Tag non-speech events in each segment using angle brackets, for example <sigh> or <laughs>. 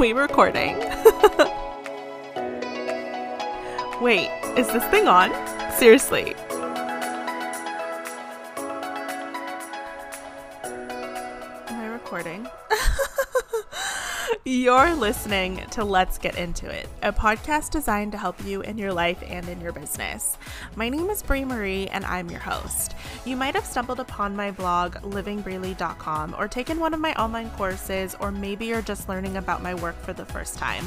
<laughs> we recording? <laughs> Wait, is this thing on? Seriously. You're listening to Let's Get Into It, a podcast designed to help you in your life and in your business. My name is Brie Marie, and I'm your host. You might have stumbled upon my blog, livingbreely.com, or taken one of my online courses, or maybe you're just learning about my work for the first time.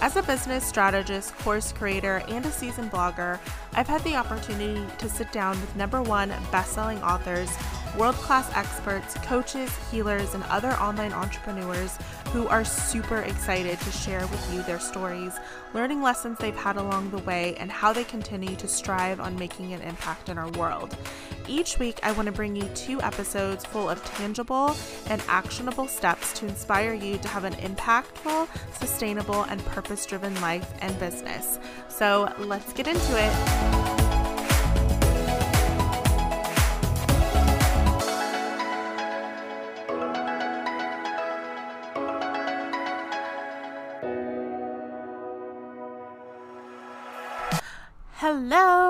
As a business strategist, course creator, and a seasoned blogger, I've had the opportunity to sit down with number one best-selling authors world class experts, coaches, healers, and other online entrepreneurs who are super excited to share with you their stories, learning lessons they've had along the way, and how they continue to strive on making an impact in our world. Each week, I want to bring you two episodes full of tangible and actionable steps to inspire you to have an impactful, sustainable, and purpose driven life and business. So let's get into it.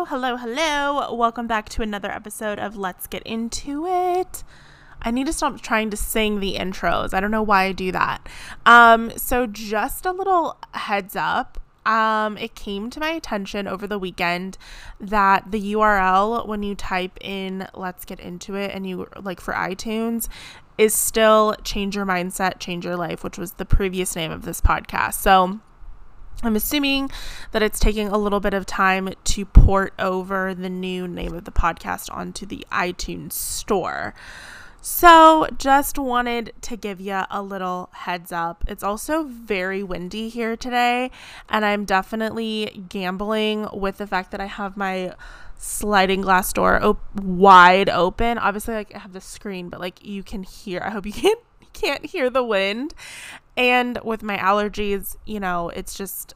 Hello, hello. Welcome back to another episode of Let's Get Into It. I need to stop trying to sing the intros. I don't know why I do that. Um, so just a little heads up. Um, it came to my attention over the weekend that the URL when you type in Let's Get Into It and you like for iTunes is still Change Your Mindset, Change Your Life, which was the previous name of this podcast. So I'm assuming that it's taking a little bit of time to port over the new name of the podcast onto the iTunes store. So, just wanted to give you a little heads up. It's also very windy here today, and I'm definitely gambling with the fact that I have my sliding glass door op- wide open. Obviously, like I have the screen, but like you can hear. I hope you can't <laughs> can't hear the wind. And with my allergies, you know, it's just,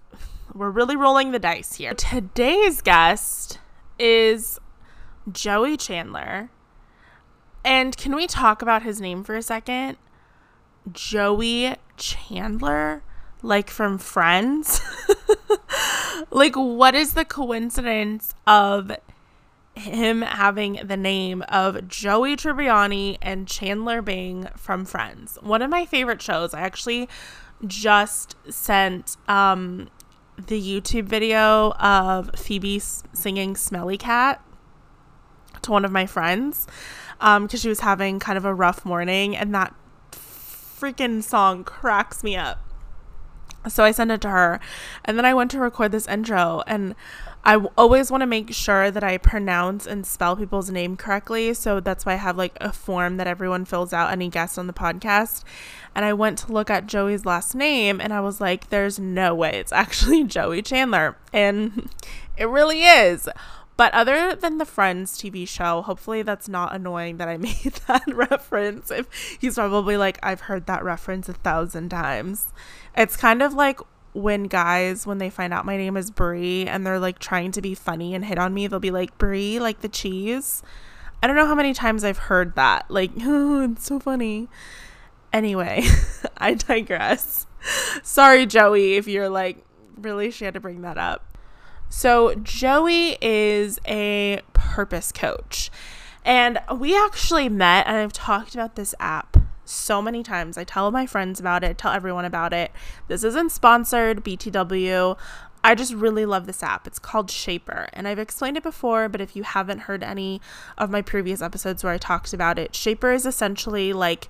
we're really rolling the dice here. Today's guest is Joey Chandler. And can we talk about his name for a second? Joey Chandler, like from Friends. <laughs> like, what is the coincidence of him having the name of Joey Tribbiani and Chandler Bing from Friends. One of my favorite shows. I actually just sent um, the YouTube video of Phoebe singing Smelly Cat to one of my friends because um, she was having kind of a rough morning, and that freaking song cracks me up. So I sent it to her, and then I went to record this intro, and I always want to make sure that I pronounce and spell people's name correctly. So that's why I have like a form that everyone fills out, any guest on the podcast. And I went to look at Joey's last name and I was like, there's no way it's actually <laughs> Joey Chandler. And <laughs> it really is. But other than the Friends TV show, hopefully that's not annoying that I <laughs> made that reference. If he's probably like, I've heard that reference a thousand times. It's kind of like when guys when they find out my name is Brie and they're like trying to be funny and hit on me, they'll be like Brie, like the cheese. I don't know how many times I've heard that. Like, oh, <laughs> it's so funny. Anyway, <laughs> I digress. Sorry, Joey, if you're like, really, she had to bring that up. So, Joey is a purpose coach. And we actually met, and I've talked about this app so many times. I tell my friends about it, tell everyone about it. This isn't sponsored, BTW. I just really love this app. It's called Shapr, And I've explained it before, but if you haven't heard any of my previous episodes where I talked about it, Shapr is essentially like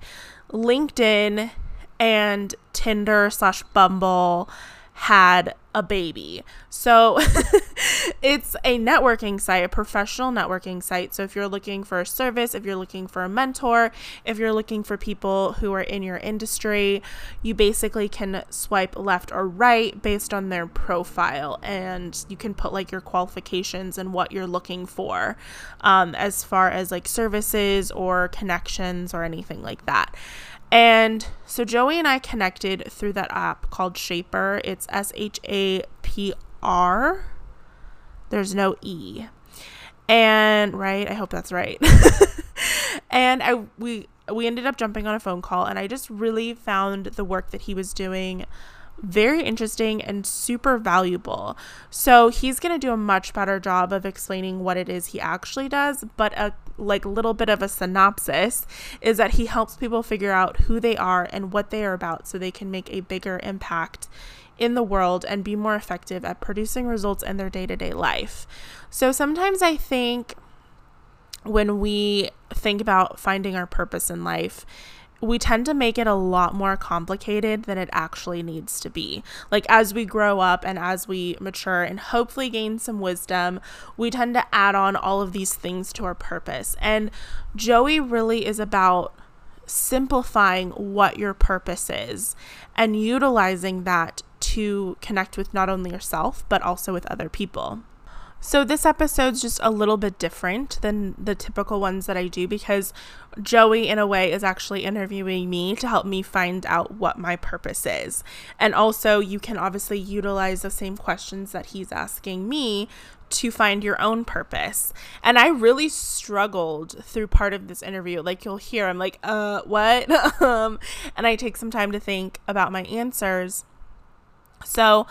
LinkedIn and Tinder slash Bumble had a baby. So <laughs> it's a networking site, a professional networking site. So if you're looking for a service, if you're looking for a mentor, if you're looking for people who are in your industry, you basically can swipe left or right based on their profile. And you can put like your qualifications and what you're looking for um, as far as like services or connections or anything like that. And so Joey and I connected through that app called Shapr. It's S H A P R. There's no E. And right, I hope that's right. <laughs> and I we we ended up jumping on a phone call and I just really found the work that he was doing very interesting and super valuable. So he's going to do a much better job of explaining what it is he actually does, but a like little bit of a synopsis is that he helps people figure out who they are and what they are about so they can make a bigger impact in the world and be more effective at producing results in their day-to-day life. So sometimes I think when we think about finding our purpose in life, we tend to make it a lot more complicated than it actually needs to be. Like, as we grow up and as we mature and hopefully gain some wisdom, we tend to add on all of these things to our purpose. And Joey really is about simplifying what your purpose is and utilizing that to connect with not only yourself, but also with other people. So, this episode's just a little bit different than the typical ones that I do because Joey, in a way, is actually interviewing me to help me find out what my purpose is. And also, you can obviously utilize the same questions that he's asking me to find your own purpose. And I really struggled through part of this interview. Like you'll hear, I'm like, uh, what? <laughs> um, and I take some time to think about my answers. So,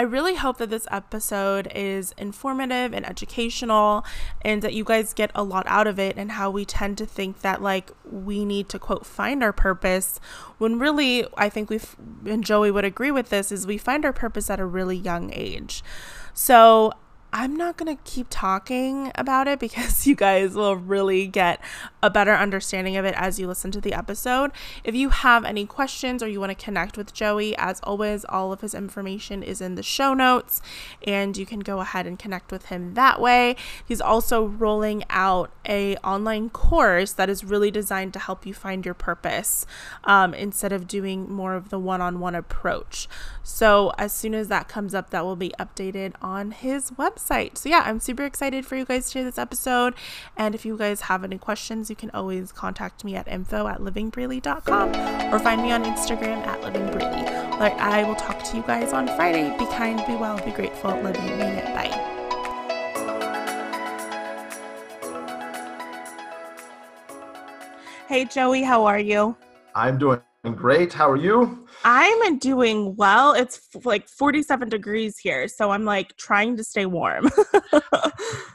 I really hope that this episode is informative and educational and that you guys get a lot out of it and how we tend to think that like we need to quote find our purpose when really I think we've and Joey would agree with this is we find our purpose at a really young age. So, I'm not going to keep talking about it because <laughs> you guys will really get a better understanding of it as you listen to the episode. If you have any questions or you want to connect with Joey, as always, all of his information is in the show notes and you can go ahead and connect with him that way. He's also rolling out a online course that is really designed to help you find your purpose um, instead of doing more of the one-on-one approach. So as soon as that comes up, that will be updated on his website website. So, yeah, I'm super excited for you guys to hear this episode. And if you guys have any questions, you can always contact me at info at livingbreely.com or find me on Instagram at livingbreely. Like, I will talk to you guys on Friday. Be kind, be well, be grateful, love you, mean it. Bye. Hey, Joey, how are you? I'm doing great. How are you? I'm doing well. It's f- like 47 degrees here, so I'm like trying to stay warm.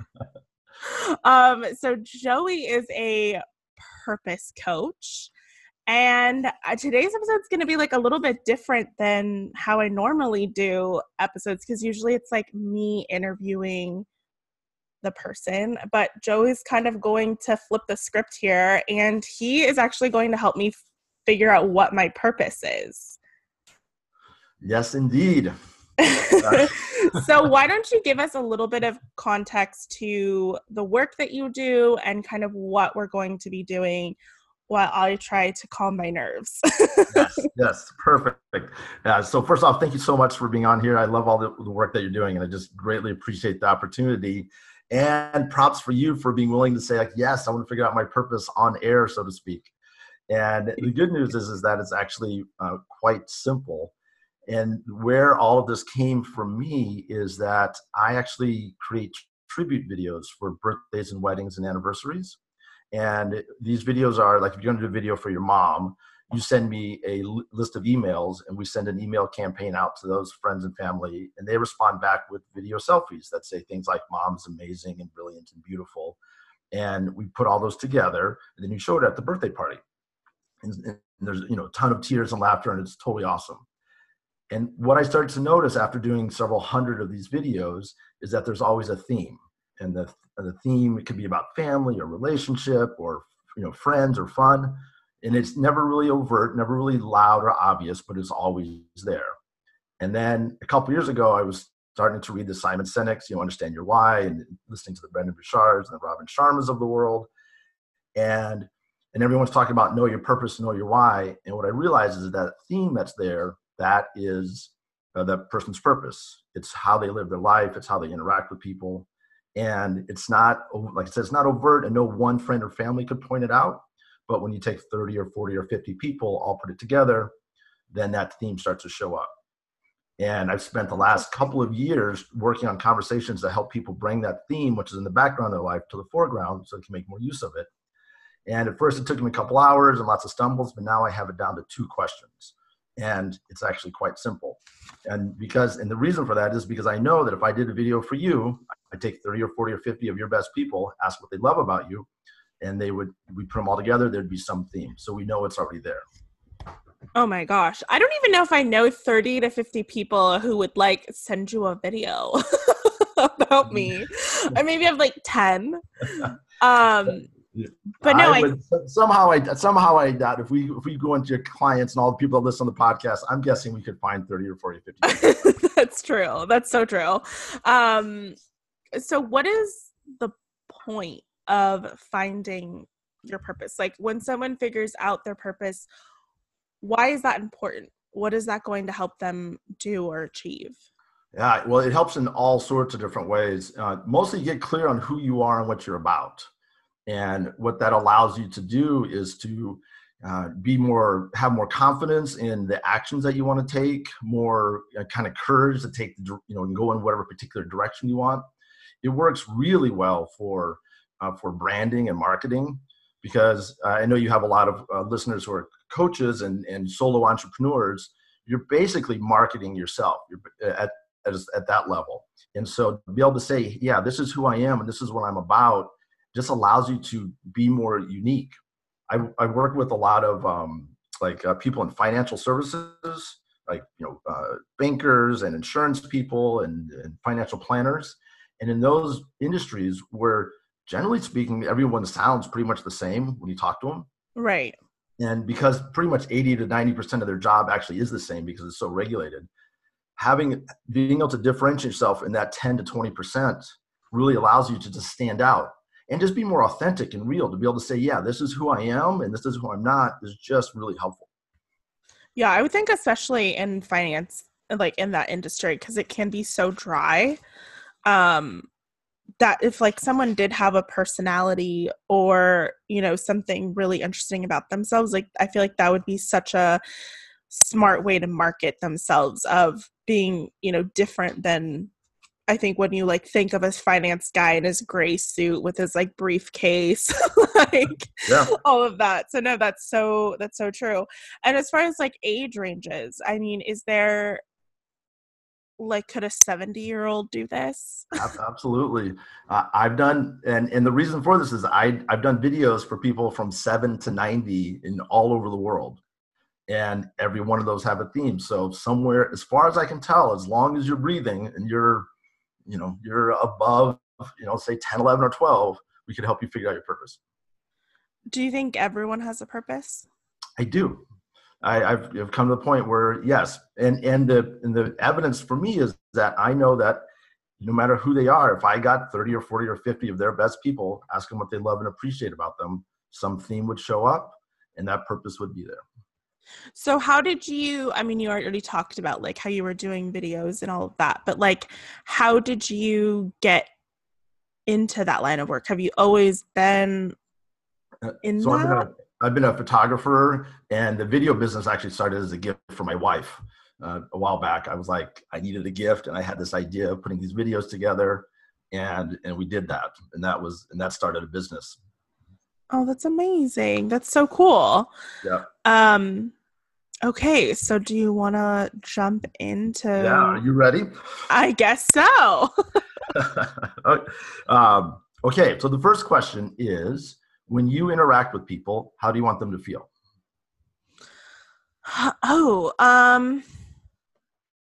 <laughs> um, so Joey is a purpose coach. And uh, today's episode is going to be like a little bit different than how I normally do episodes because usually it's like me interviewing the person. But Joey's kind of going to flip the script here, and he is actually going to help me figure out what my purpose is. Yes, indeed. <laughs> so, why don't you give us a little bit of context to the work that you do and kind of what we're going to be doing while I try to calm my nerves? <laughs> yes, yes, perfect. Yeah, so, first off, thank you so much for being on here. I love all the, the work that you're doing, and I just greatly appreciate the opportunity. And props for you for being willing to say, like, yes, I want to figure out my purpose on air, so to speak. And the good news is, is that it's actually uh, quite simple. And where all of this came from me is that I actually create tribute videos for birthdays and weddings and anniversaries. And these videos are like if you're going to do a video for your mom, you send me a list of emails and we send an email campaign out to those friends and family and they respond back with video selfies that say things like mom's amazing and brilliant and beautiful and we put all those together and then you show it at the birthday party and, and there's you know a ton of tears and laughter and it's totally awesome. And what i started to notice after doing several hundred of these videos is that there's always a theme and the, the theme it could be about family or relationship or you know friends or fun and it's never really overt never really loud or obvious but it's always there. And then a couple years ago i was starting to read the simon sinek's you know understand your why and listening to the brendon burchards and the robin sharmas of the world. And and everyone's talking about know your purpose, know your why. And what I realize is that theme that's there, that is uh, that person's purpose. It's how they live their life. It's how they interact with people. And it's not, like I said, it's not overt and no one friend or family could point it out. But when you take 30 or 40 or 50 people, all put it together, then that theme starts to show up. And I've spent the last couple of years working on conversations to help people bring that theme, which is in the background of their life, to the foreground so they can make more use of it. And at first, it took me a couple hours and lots of stumbles, but now I have it down to two questions. and it's actually quite simple. And because and the reason for that is because i know that if i did a video for you i take 30 or 40 or 50 of your best people ask what they love about you and they would we put them all together there'd be some theme. So we know it's already there. Oh my gosh. I don't even know if i know 30 to 50 people who would like send you a video <laughs> about me. <laughs> I maybe have like 10 um but no, I, I somehow I somehow I doubt if we if we go into your clients and all the people that listen to the podcast, I'm guessing we could find 30 or 40 50. <laughs> That's true. That's so true. Um so what is the point of finding your purpose? Like when someone figures out their purpose, why is that important? What is that going to help them do or achieve? Yeah, well, it helps in all sorts of different ways. Uh, mostly, get clear on who you are and what you're about. And what that allows you to do is to uh, be more, have more confidence in the actions that you want to take, more uh, kind of courage to take, the, you know, and go in whatever particular direction you want. It works really well for uh, for branding and marketing because uh, I know you have a lot of uh, listeners who are coaches and, and solo entrepreneurs. You're basically marketing yourself. You're uh, at, at, at that level. And so to be able to say, yeah, this is who I am and this is what I'm about just allows you to be more unique. I, I work with a lot of um, like uh, people in financial services, like you know uh, bankers and insurance people and, and financial planners, and in those industries where generally speaking everyone sounds pretty much the same when you talk to them. Right. And because pretty much 80 to 90% of their job actually is the same because it's so regulated, having being able to differentiate yourself in that 10 to 20% really allows you to just stand out and just be more authentic and real to be able to say, yeah, this is who I am and this is who I'm not is just really helpful. Yeah, I would think especially in finance, like in that industry, because it can be so dry. Um, that if like someone did have a personality or you know something really interesting about themselves like i feel like that would be such a smart way to market themselves of being you know different than I think when you like think of a finance guy in his gray suit with his like briefcase, <laughs> like yeah. all of that. So no, that's so that's so true. And as far as like age ranges, I mean, is there like could a 70 year old do this absolutely uh, i've done and and the reason for this is i i've done videos for people from 7 to 90 in all over the world and every one of those have a theme so somewhere as far as i can tell as long as you're breathing and you're you know you're above you know say 10 11 or 12 we could help you figure out your purpose. Do you think everyone has a purpose? I do. I, have I've come to the point where yes and and the and the evidence for me is that i know that no matter who they are if i got 30 or 40 or 50 of their best people ask them what they love and appreciate about them some theme would show up and that purpose would be there so how did you I mean you already talked about like how you were doing videos and all of that, but like how did you get into that line of work? Have you always been uh, in so that? I've been, a, I've been a photographer and the video business actually started as a gift for my wife. Uh, a while back, I was like, I needed a gift, and I had this idea of putting these videos together, and and we did that, and that was and that started a business. Oh, that's amazing. That's so cool. Yeah. Um okay, so do you want to jump into Yeah, are you ready? I guess so. <laughs> <laughs> um, okay, so the first question is when you interact with people, how do you want them to feel? <sighs> Oh, um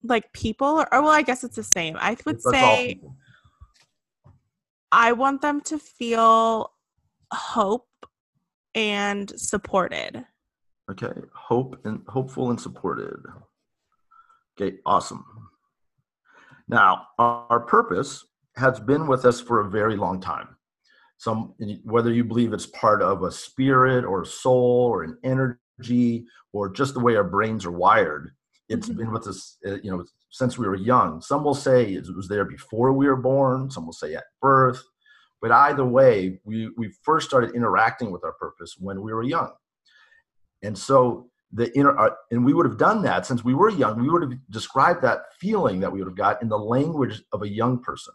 like people or, or well, I guess it's the same. I would That's say I want them to feel hope and supported. Okay, hope and hopeful and supported. Okay, awesome. Now, our purpose has been with us for a very long time. Some, whether you believe it's part of a spirit or a soul or an energy or just the way our brains are wired, it's mm-hmm. been with us, uh, you know, since we were young. Some will say it was there before we were born. Some will say at birth. But either way, we, we first started interacting with our purpose when we were young. And so the inner, uh, and we would have done that since we were young, we would have described that feeling that we would have got in the language of a young person.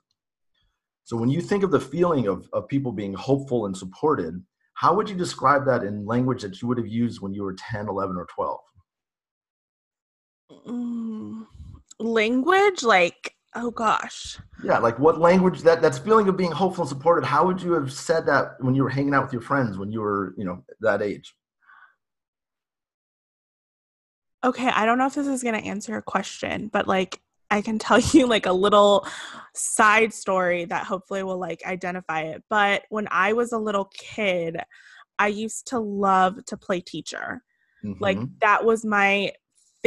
So when you think of the feeling of, of people being hopeful and supported, how would you describe that in language that you would have used when you were 10, 11, or 12? Mm, language, like oh gosh. Yeah, like what language that that's feeling of being hopeful and supported. How would you have said that when you were hanging out with your friends when you were, you know, that age? Okay, I don't know if this is going to answer your question, but like I can tell <laughs> you like a little side story that hopefully will like identify it. But when I was a little kid, I used to love to play teacher. Mm-hmm. Like that was my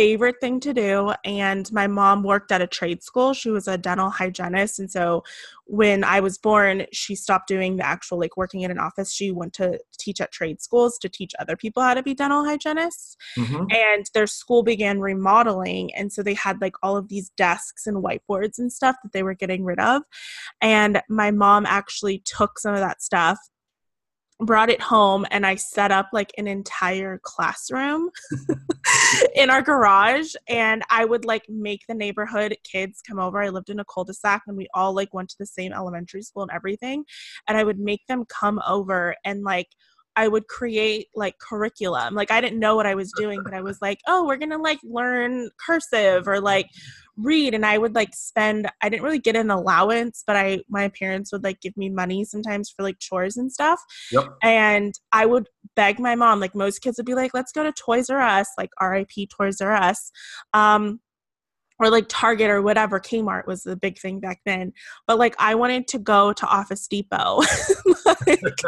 favorite thing to do. And my mom worked at a trade school. She was a dental hygienist. And so when I was born, she stopped doing the actual like working in an office. She went to teach at trade schools to teach other people how to be dental hygienists. Mm-hmm. And their school began remodeling. And so they had like all of these desks and whiteboards and stuff that they were getting rid of. And my mom actually took some of that stuff brought it home and I set up like an entire classroom <laughs> in our garage and I would like make the neighborhood kids come over. I lived in a cul-de-sac and we all like went to the same elementary school and everything and I would make them come over and like I would create like curriculum. Like I didn't know what I was doing, but I was like, "Oh, we're going to like learn cursive or like read and I would like spend I didn't really get an allowance, but I my parents would like give me money sometimes for like chores and stuff. Yep. And I would beg my mom, like most kids would be like, let's go to Toys R Us, like RIP Toys R Us. Um, or like Target or whatever. Kmart was the big thing back then. But like I wanted to go to Office Depot, <laughs> like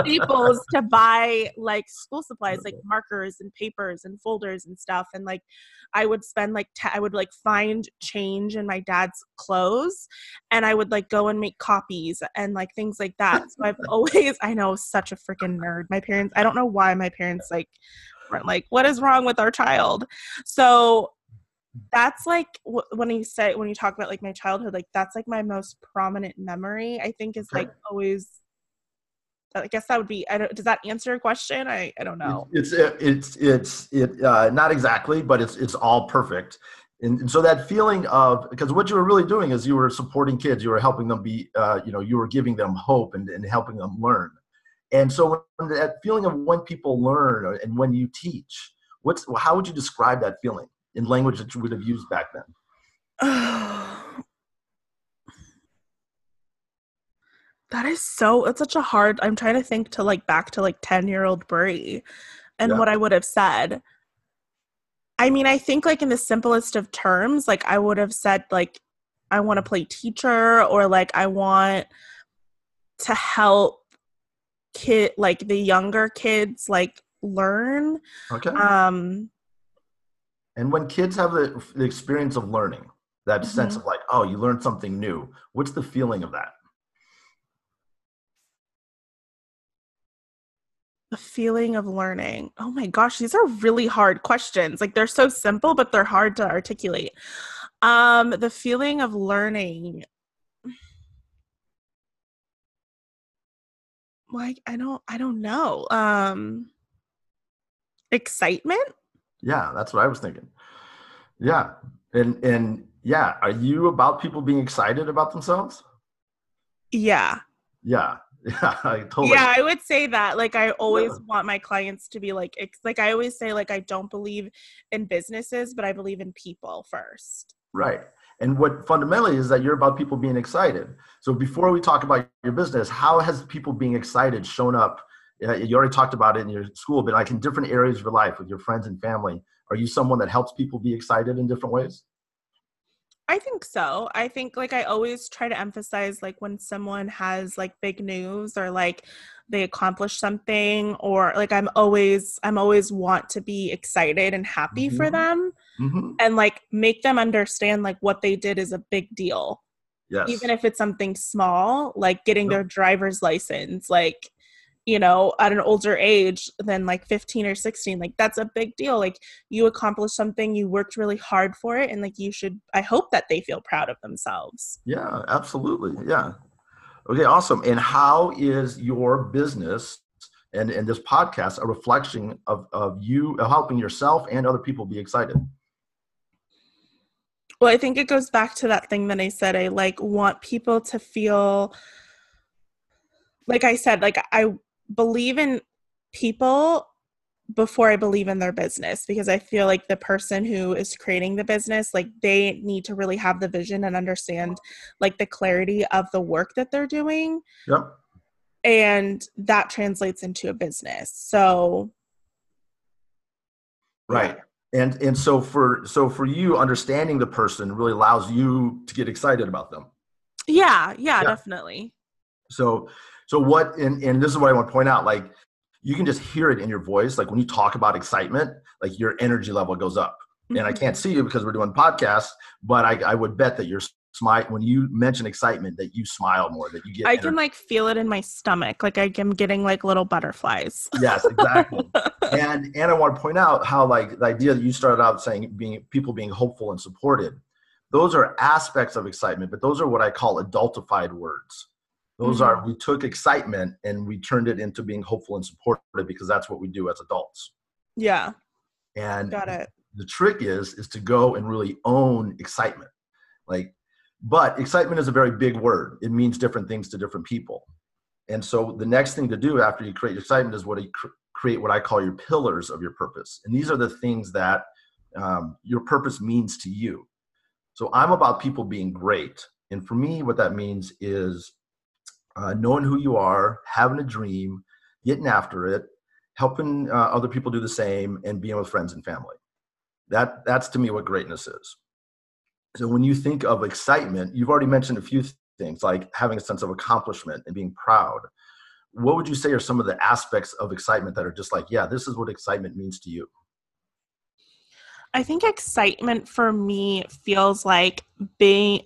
Staples to buy like school supplies, like mm-hmm. markers and papers and folders and stuff. And like I would spend like t- I would like find change in my dad's clothes, and I would like go and make copies and like things like that. So I've <laughs> always I know such a freaking nerd. My parents I don't know why my parents like weren't like what is wrong with our child. So that's like when you say when you talk about like my childhood like that's like my most prominent memory i think is like always i guess that would be i don't does that answer your question? I i don't know. It's it's it's it uh not exactly but it's it's all perfect. And, and so that feeling of because what you were really doing is you were supporting kids you were helping them be uh you know you were giving them hope and, and helping them learn. And so that feeling of when people learn and when you teach what's how would you describe that feeling in language that you would have used back then? <sighs> that is so it's such a hard i'm trying to think to like back to like 10 year old brie and yeah. what i would have said i mean i think like in the simplest of terms like i would have said like i want to play teacher or like i want to help kid like the younger kids like learn okay um and when kids have the, the experience of learning, that mm-hmm. sense of like, oh, you learned something new, what's the feeling of that? The feeling of learning. Oh my gosh, these are really hard questions. Like they're so simple, but they're hard to articulate. Um, the feeling of learning. Like I don't I don't know. Um excitement? Yeah, that's what I was thinking. Yeah. And and yeah, are you about people being excited about themselves? Yeah. Yeah. <laughs> Yeah, I totally. Yeah, I would say that. Like, I always yeah. want my clients to be like, ex- like I always say, like I don't believe in businesses, but I believe in people first. Right. And what fundamentally is that you're about people being excited. So before we talk about your business, how has people being excited shown up you already talked about it in your school, but like in different areas of your life with your friends and family, are you someone that helps people be excited in different ways? I think so. I think like I always try to emphasize like when someone has like big news or like they accomplish something or like I'm always I'm always want to be excited and happy mm-hmm. for them mm-hmm. and like make them understand like what they did is a big deal. Yes. Even if it's something small, like getting yep. their driver's license, like you know at an older age than like 15 or 16 like that's a big deal. Like you accomplished something you worked really hard for it and like you should i hope that they feel proud of themselves. Yeah absolutely yeah. Okay awesome. And how is your business and and this podcast a reflection of of you helping yourself and other people be excited? Well i think it goes back to that thing that i said i like want people to feel like i said like i believe in people before I believe in their business because I feel like the person who is creating the business, like they need to really have the vision and understand like the clarity of the work that they're doing. Yep. And that translates into a business. So Right. And and so for so for you understanding the person really allows you to get excited about them. Yeah, yeah, yeah. definitely. So so what and, and this is what I want to point out, like you can just hear it in your voice. Like when you talk about excitement, like your energy level goes up. Mm-hmm. And I mm-hmm. can't see you because we're doing podcasts, but I, I would bet that you're smile when you mention excitement that you smile more that you get i energy. can like feel it in my stomach like i'm getting like little butterflies yes exactly <laughs> and and i want to point out how like the idea that you started out saying being people being hopeful and supported those are aspects of excitement but those are what i call adultified words those mm-hmm. are we took excitement and we turned it into being hopeful and supportive because that's what we do as adults. Yeah. And got it. The trick is is to go and really own excitement. Like but excitement is a very big word. It means different things to different people. And so the next thing to do after you create your excitement is what you cr- create what I call your pillars of your purpose. And these are the things that um, your purpose means to you. So I'm about people being great. And for me, what that means is uh, knowing who you are, having a dream, getting after it, helping uh, other people do the same, and being with friends and family. That that's to me what greatness is. So when you think of excitement, you've already mentioned a few things like having a sense of accomplishment and being proud. What would you say are some of the aspects of excitement that are just like, yeah, this is what excitement means to you? I think excitement for me feels like being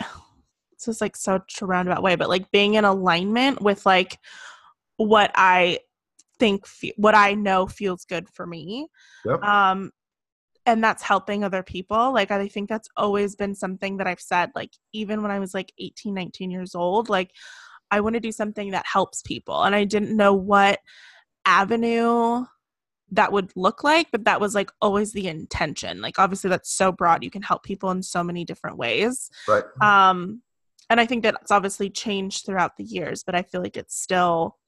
this is like such a roundabout way, but like being in alignment with like what I think, fe- what I know feels good for me. Yep. Um, and that's helping other people. Like, I think that's always been something that I've said, like, even when I was like 18, 19 years old, like, I want to do something that helps people. And I didn't know what avenue that would look like but that was like always the intention like obviously that's so broad you can help people in so many different ways right um and I think that's obviously changed throughout the years, but I feel like it's still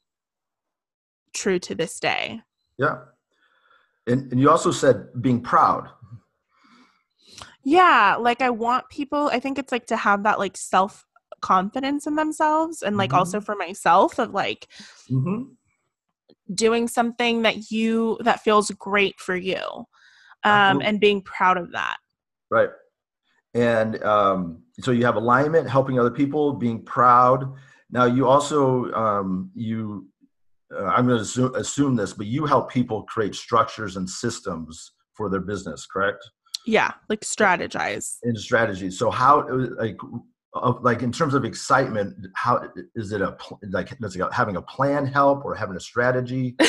true to this day. Yeah. And, and you also said being proud. Yeah. Like I want people, I think it's like to have that like self confidence in themselves and like mm-hmm. also for myself of like mm-hmm. doing something that you, that feels great for you um, and being proud of that. Right and um, so you have alignment helping other people being proud. Now you also um, you uh, i'm going to assume, assume this but you help people create structures and systems for their business correct? Yeah like strategize. In strategy. So how like like in terms of excitement how is it a like does it having a plan help or having a strategy <laughs>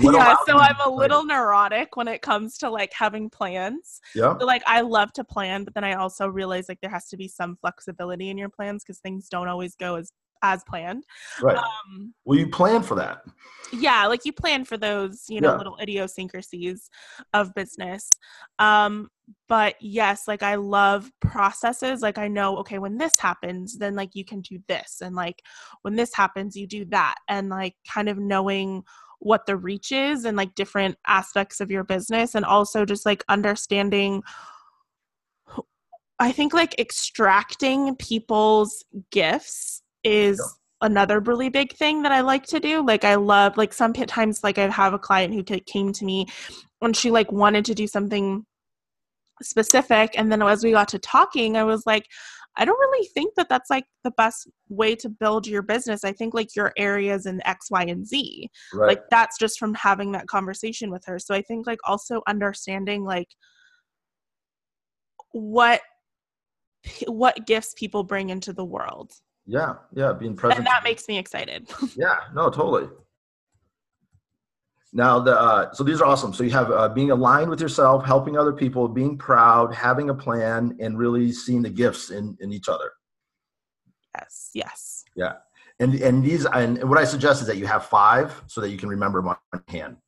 yeah so i'm a little neurotic when it comes to like having plans yeah so, like i love to plan but then i also realize like there has to be some flexibility in your plans because things don't always go as as planned. Right. Um, well, you plan for that. Yeah, like you plan for those, you know, yeah. little idiosyncrasies of business. Um, but yes, like I love processes. Like I know, okay, when this happens, then like you can do this, and like when this happens, you do that, and like kind of knowing what the reach is and like different aspects of your business, and also just like understanding I think like extracting people's gifts is yeah. another really big thing that I like to do. Like I love like sometimes like I have a client who came to me and she like wanted to do something specific and then as we got to talking I was like I don't really think that that's like the best way to build your business. I think like your areas in X, Y, and Z. Right. Like that's just from having that conversation with her. So I think like also understanding like what what gifts people bring into the world yeah, yeah, being present. And that makes me excited. <laughs> yeah, no, totally. Now, the uh, so these are awesome. So you have uh, being aligned with yourself, helping other people, being proud, having a plan, and really seeing the gifts in in each other. Yes. Yes. Yeah, and and these and what I suggest is that you have five so that you can remember them on hand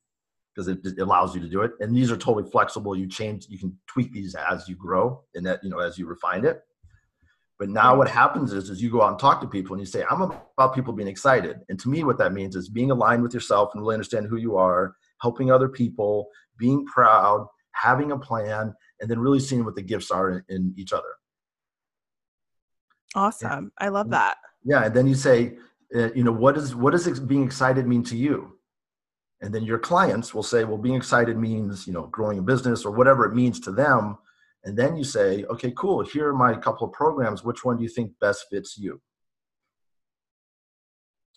because it, it allows you to do it. And these are totally flexible. You change, you can tweak these as you grow and that you know as you refine it. But now what happens is, is you go out and talk to people and you say, I'm about people being excited. And to me, what that means is being aligned with yourself and really understand who you are, helping other people, being proud, having a plan, and then really seeing what the gifts are in, in each other. Awesome. I love that. Yeah, and then you say, uh, you know, what is what does being excited mean to you? And then your clients will say, well, being excited means, you know, growing a business or whatever it means to them. And then you say, okay, cool. Here are my couple of programs. Which one do you think best fits you?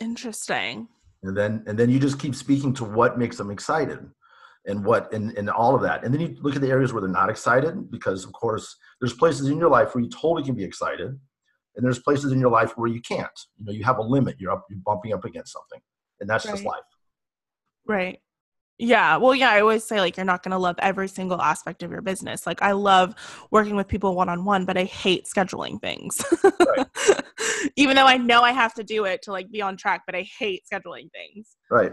Interesting. And then and then you just keep speaking to what makes them excited and what and, and all of that. And then you look at the areas where they're not excited, because of course there's places in your life where you totally can be excited. And there's places in your life where you can't. You know, you have a limit. You're up, you're bumping up against something. And that's right. just life. Right. Yeah. Well, yeah, I always say like you're not going to love every single aspect of your business. Like I love working with people one on one, but I hate scheduling things. Right. <laughs> Even though I know I have to do it to like be on track, but I hate scheduling things. Right.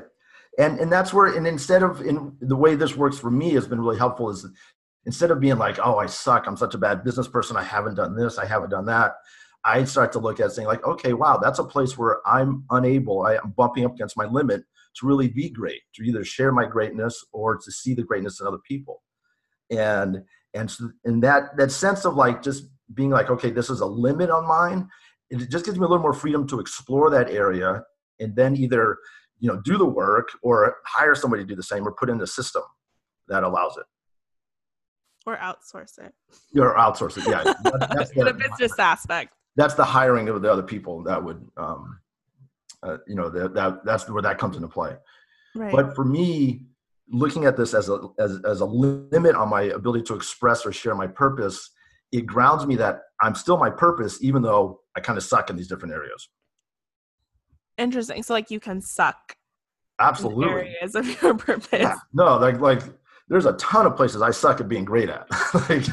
And and that's where and instead of in the way this works for me has been really helpful is instead of being like, "Oh, I suck. I'm such a bad business person. I haven't done this. I haven't done that." I start to look at saying like, "Okay, wow, that's a place where I'm unable. I am bumping up against my limit to really be great, to either share my greatness or to see the greatness in other people. And and so in that that sense of like just being like, okay, this is a limit on mine, it just gives me a little more freedom to explore that area and then either you know do the work or hire somebody to do the same or put in a system that allows it. Or outsource it. Or outsource it yeah. <laughs> That's the, the business aspect. That's the hiring of the other people that would um, uh, you know that, that that's where that comes into play. Right. but for me looking at this as a as, as a limit on my ability to express or share my purpose it grounds me that i'm still my purpose even though i kind of suck in these different areas. Interesting. So like you can suck absolutely. areas of your purpose. Yeah. no like like there's a ton of places i suck at being great at. <laughs> Like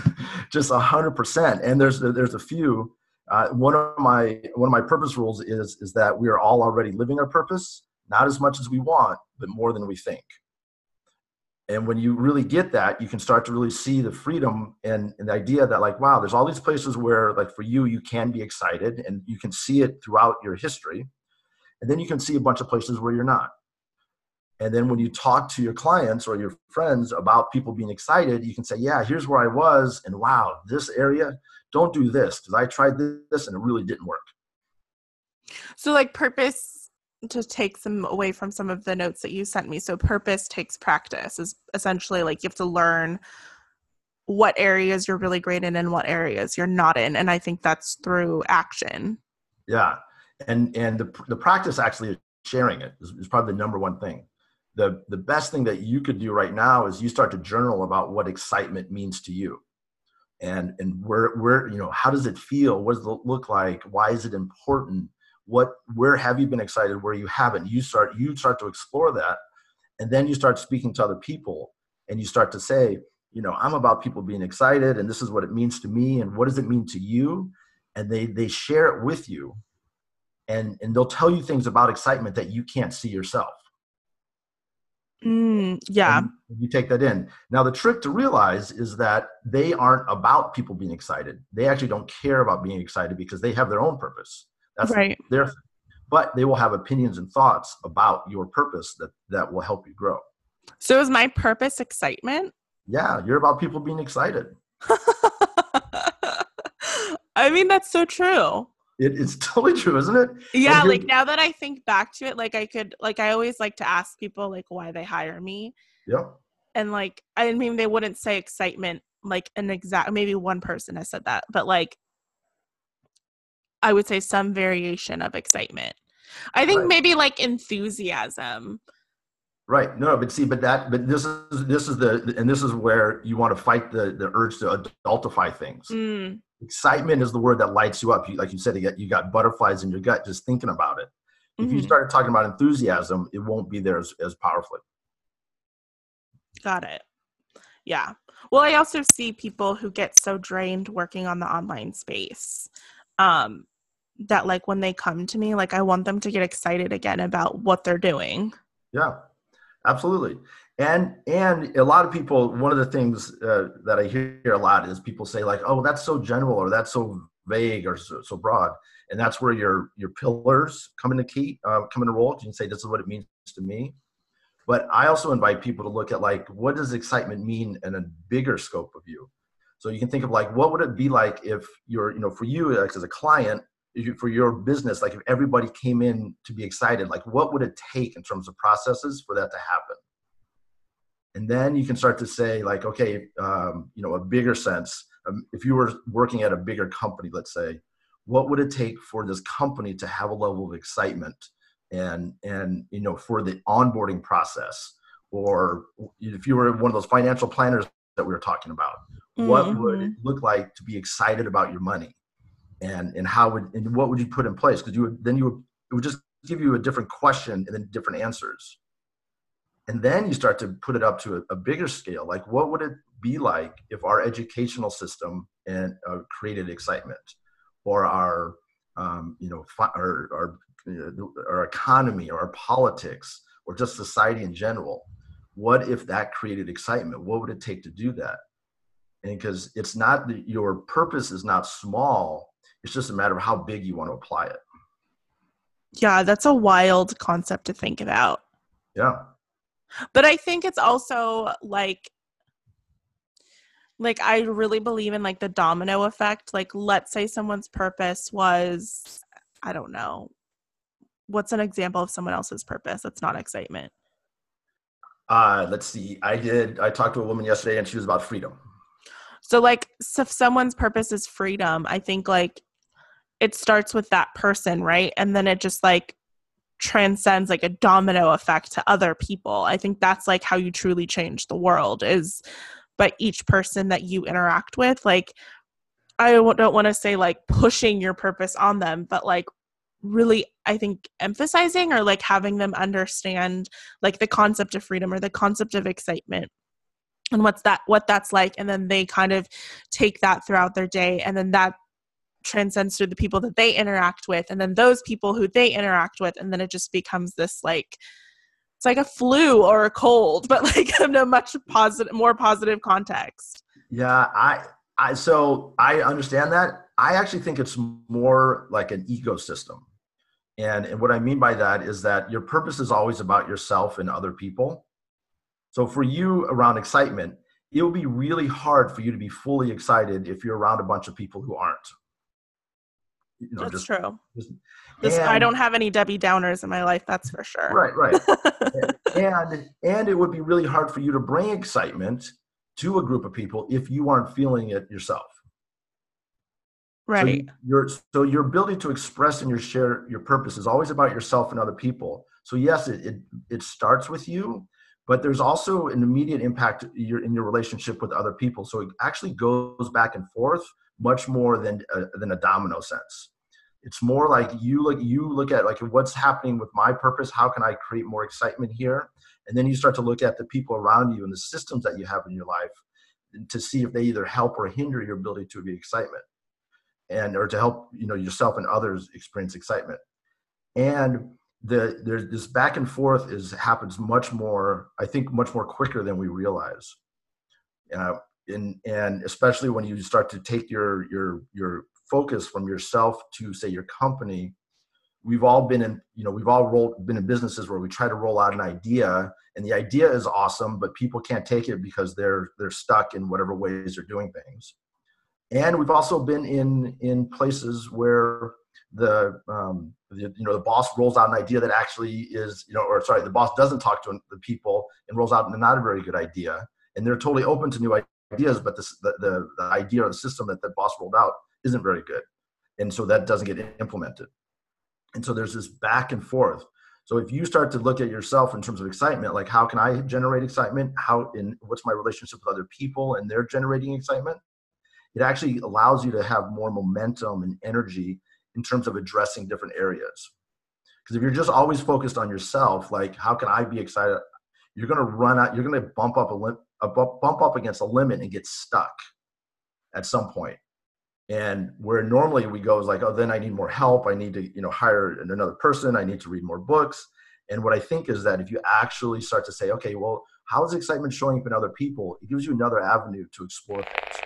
just a hundred percent. And there's there's a few uh, one of my one of my purpose rules is is that we are all already living our purpose, not as much as we want, but more than we think. And when you really get that, you can start to really see the freedom and, and the idea that like, wow, there's all these places where like for you, you can be excited and you can see it throughout your history. And then you can see a bunch of places where you're not. And then when you talk to your clients or your friends about people being excited, you can say, yeah, here's where I was. And wow, this area, don't do this because I tried this and it really didn't work. So, like, purpose to take some away from some of the notes that you sent me. So, purpose takes practice, is essentially like you have to learn what areas you're really great in and what areas you're not in. And I think that's through action. Yeah. And, and the, the practice actually is sharing it is, is probably the number one thing the the best thing that you could do right now is you start to journal about what excitement means to you. And and where where you know how does it feel? What does it look like? Why is it important? What where have you been excited? Where you haven't? You start you start to explore that and then you start speaking to other people and you start to say you know i'm about people being excited and this is what it means to me and what does it mean to you? And they they share it with you and and they'll tell you things about excitement that you can't see yourself Mm, yeah. And you take that in. Now, the trick to realize is that they aren't about people being excited. They actually don't care about being excited because they have their own purpose. That's right. their thing. But they will have opinions and thoughts about your purpose that, that will help you grow. So, is my purpose excitement? Yeah, you're about people being excited. <laughs> I mean, that's so true. It, it's <laughs> totally true, isn't it? Yeah, like now that I think back to it, like I could, like I always like to ask people like why they hire me. Yeah. And like I mean, they wouldn't say excitement like an exact. Maybe one person has said that, but like I would say some variation of excitement. I think right. maybe like enthusiasm. Right. No, but see, but that, but this is this is the, and this is where you want to fight the the urge to adultify things. Mm excitement is the word that lights you up. You, like you said, you got, you got butterflies in your gut just thinking about it. If mm-hmm. you started talking about enthusiasm, it won't be there as, as powerfully. Got it. Yeah. Well, I also see people who get so drained working on the online space um, that, like, when they come to me, like, I want them to get excited again about what they're doing. Yeah, absolutely and and a lot of people one of the things uh, that i hear a lot is people say like oh that's so general or that's so vague or so, so broad and that's where your your pillars come into key uh, come into role you can say this is what it means to me But I also invite people to look at like what does excitement mean in a bigger scope of view. So you can think of like what would it be like if you're, you know, for you like as a client, for your business, like if everybody came in to be excited, like what would it take in terms of processes for that to happen? And then you can start to say like, okay, um, you know, a bigger sense. Um, if you were working at a bigger company, let's say, what would it take for this company to have a level of excitement and and you know for the onboarding process or if you were one of those financial planners that we were talking about mm-hmm. what would it mm-hmm. look like to be excited about your money and and how would and what would you put in place because you would then you would it would just give you a different question and then different answers and then you start to put it up to a, a bigger scale like what would it be like if our educational system and uh, created excitement or our um, you know fi- our, our, our economy or our politics or just society in general what if that created excitement what would it take to do that and because it's not that your purpose is not small it's just a matter of how big you want to apply it. Yeah, that's a wild concept to think about. Yeah. But I think it's also like like I really believe in like the domino effect. Like let's say someone's purpose was I don't know. What's an example of someone else's purpose that's not excitement? Uh let's see. I did I talked to a woman yesterday and she was about freedom. So like so if someone's purpose is freedom, I think like it starts with that person, right? And then it just like transcends like a domino effect to other people. I think that's like how you truly change the world is by each person that you interact with. Like, I don't want to say like pushing your purpose on them, but like really, I think emphasizing or like having them understand like the concept of freedom or the concept of excitement and what's that what that's like and then they kind of take that throughout their day and then that transcends to the people that they interact with and then those people who they interact with and then it just becomes this like it's like a flu or a cold <laughs> but like in a much positive more positive context. Yeah i i so i understand that. I actually think it's more like an ecosystem. And, and what i mean by that is that your purpose is always about yourself and other people. So for you around excitement it will be really hard for you to be fully excited if you're around a bunch of people who aren't you know, that's just, true. Just, and, I don't have any Debbie Downers in my life, that's for sure. Right, right. <laughs> and and it would be really hard for you to bring excitement to a group of people if you aren't feeling it yourself. Right. So your so your ability to express and your share your purpose is always about yourself and other people. So yes, it it, it starts with you, but there's also an immediate impact in your relationship with other people. So it actually goes back and forth much more than a, than a domino sense. It's more like you look you look at like what's happening with my purpose. How can I create more excitement here? And then you start to look at the people around you and the systems that you have in your life to see if they either help or hinder your ability to be excitement, and or to help you know yourself and others experience excitement. And the there's this back and forth is happens much more i think much more quicker than we realize uh, and and especially when you start to take your your your focus from yourself to say your company we've all been in you know we've all rolled been in businesses where we try to roll out an idea and the idea is awesome but people can't take it because they're they're stuck in whatever ways they're doing things. And we've also been in in places where the, um, the you know the boss rolls out an idea that actually is you know or sorry the boss doesn't talk to the people and rolls out not a very good idea and they're totally open to new ideas, but this, the, the, the idea or the system that the boss rolled out isn't very good. And so that doesn't get implemented. And so there's this back and forth. So if you start to look at yourself in terms of excitement, like how can I generate excitement? How in what's my relationship with other people and they're generating excitement? It actually allows you to have more momentum and energy in terms of addressing different areas. Because if you're just always focused on yourself, like how can I be excited? You're going to run out. You're going to bump up a bump up against a limit and get stuck at some point. And where normally we go is like oh then i need more help. I need to you know hire another person. I need to read more books. And what i think is that if you actually start to say okay well how is excitement showing up in other people? It gives you another avenue to explore things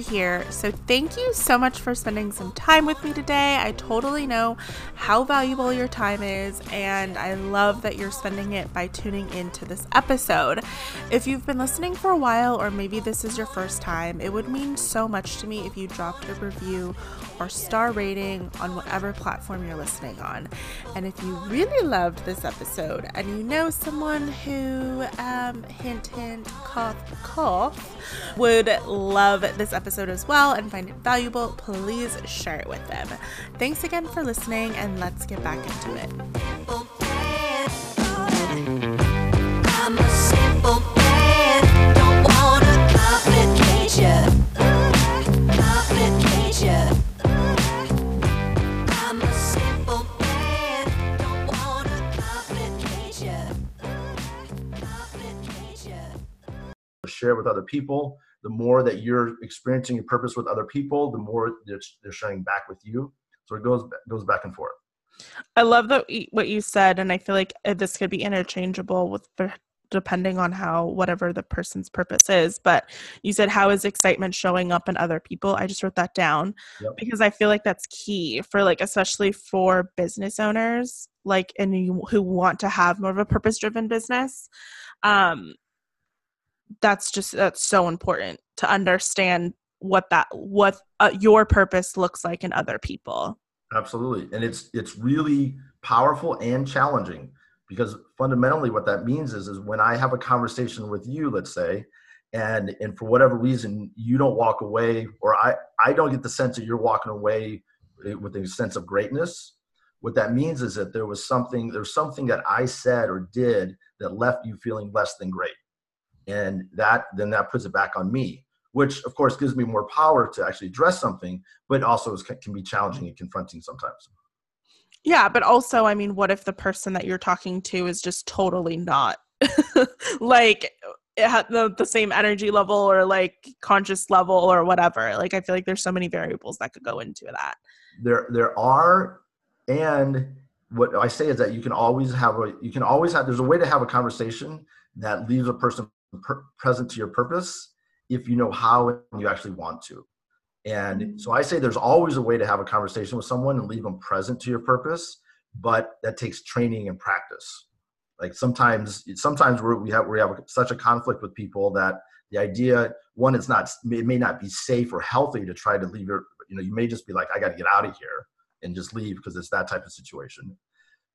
Here. So, thank you so much for spending some time with me today. I totally know how valuable your time is, and I love that you're spending it by tuning into this episode. If you've been listening for a while, or maybe this is your first time, it would mean so much to me if you dropped a review or star rating on whatever platform you're listening on. And if you really loved this episode and you know someone who, um, hint, hint, cough, cough, would love this episode as well and find it valuable, please share it with them. Thanks again for listening, and let's get back into it. Share with other people the more that you're experiencing your purpose with other people, the more they're, they're sharing back with you. So it goes goes back and forth. I love that what you said, and I feel like uh, this could be interchangeable with depending on how whatever the person's purpose is. But you said, "How is excitement showing up in other people?" I just wrote that down yep. because I feel like that's key for like, especially for business owners, like, and you, who want to have more of a purpose-driven business. Um, that's just that's so important to understand what that what uh, your purpose looks like in other people. Absolutely. And it's it's really powerful and challenging because fundamentally what that means is is when i have a conversation with you let's say and and for whatever reason you don't walk away or i i don't get the sense that you're walking away with a sense of greatness what that means is that there was something there's something that i said or did that left you feeling less than great and that then that puts it back on me which of course gives me more power to actually address something but also is, can be challenging and confronting sometimes. Yeah but also i mean what if the person that you're talking to is just totally not <laughs> like it had the, the same energy level or like conscious level or whatever? Like i feel like there's so many variables that could go into that. There there are and what i say is that you can always have a you can always have there's a way to have a conversation that leaves a person per- present to your purpose if you know how and you actually want to. And so I say there's always a way to have a conversation with someone and leave them present to your purpose, but that takes training and practice. Like sometimes, sometimes we have we have such a conflict with people that the idea one it's not it may not be safe or healthy to try to leave your you know you may just be like I got to get out of here and just leave because it's that type of situation.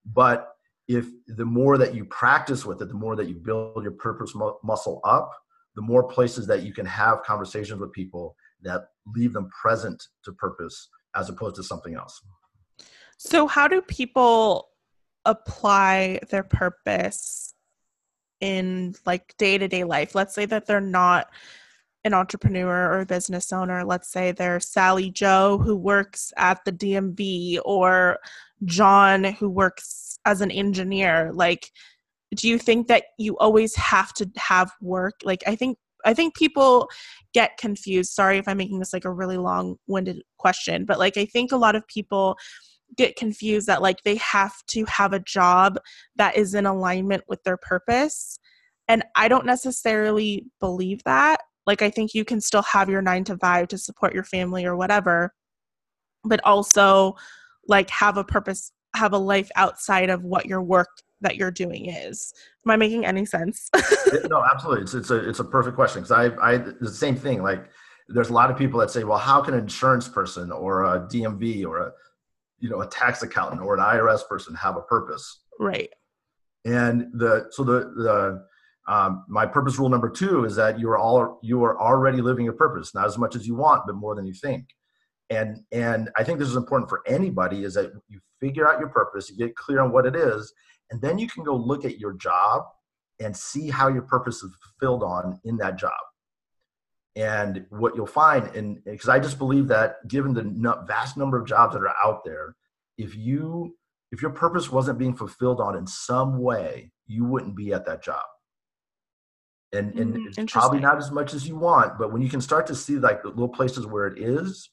But if the more that you practice with it, the more that you build your purpose mu- muscle up, the more places that you can have conversations with people that leave them present to purpose as opposed to something else. So, how do people apply their purpose in like day to day life? Let's say that they're not an entrepreneur or a business owner. Let's say they're Sally Joe who works at the DMV or John who works as an engineer like do you think that you always have to have work like i think i think people get confused sorry if i'm making this like a really long winded question but like i think a lot of people get confused that like they have to have a job that is in alignment with their purpose and i don't necessarily believe that like i think you can still have your 9 to 5 to support your family or whatever but also like have a purpose have a life outside of what your work that you're doing is. Am I making any sense? <laughs> no, absolutely. It's, it's a it's a perfect question because I I the same thing. Like there's a lot of people that say, well, how can an insurance person or a DMV or a you know a tax accountant or an IRS person have a purpose? Right. And the so the the um, my purpose rule number two is that you are all you are already living your purpose, not as much as you want, but more than you think. And and i think this is important for anybody is that you figure out your purpose you get clear on what it is and then you can go look at your job and see how your purpose is fulfilled on in that job. And what you'll find and because i just believe that given the vast number of jobs that are out there if you if your purpose wasn't being fulfilled on in some way you wouldn't be at that job and and mm, probably not as much as you want but when you can start to see like the little places where it is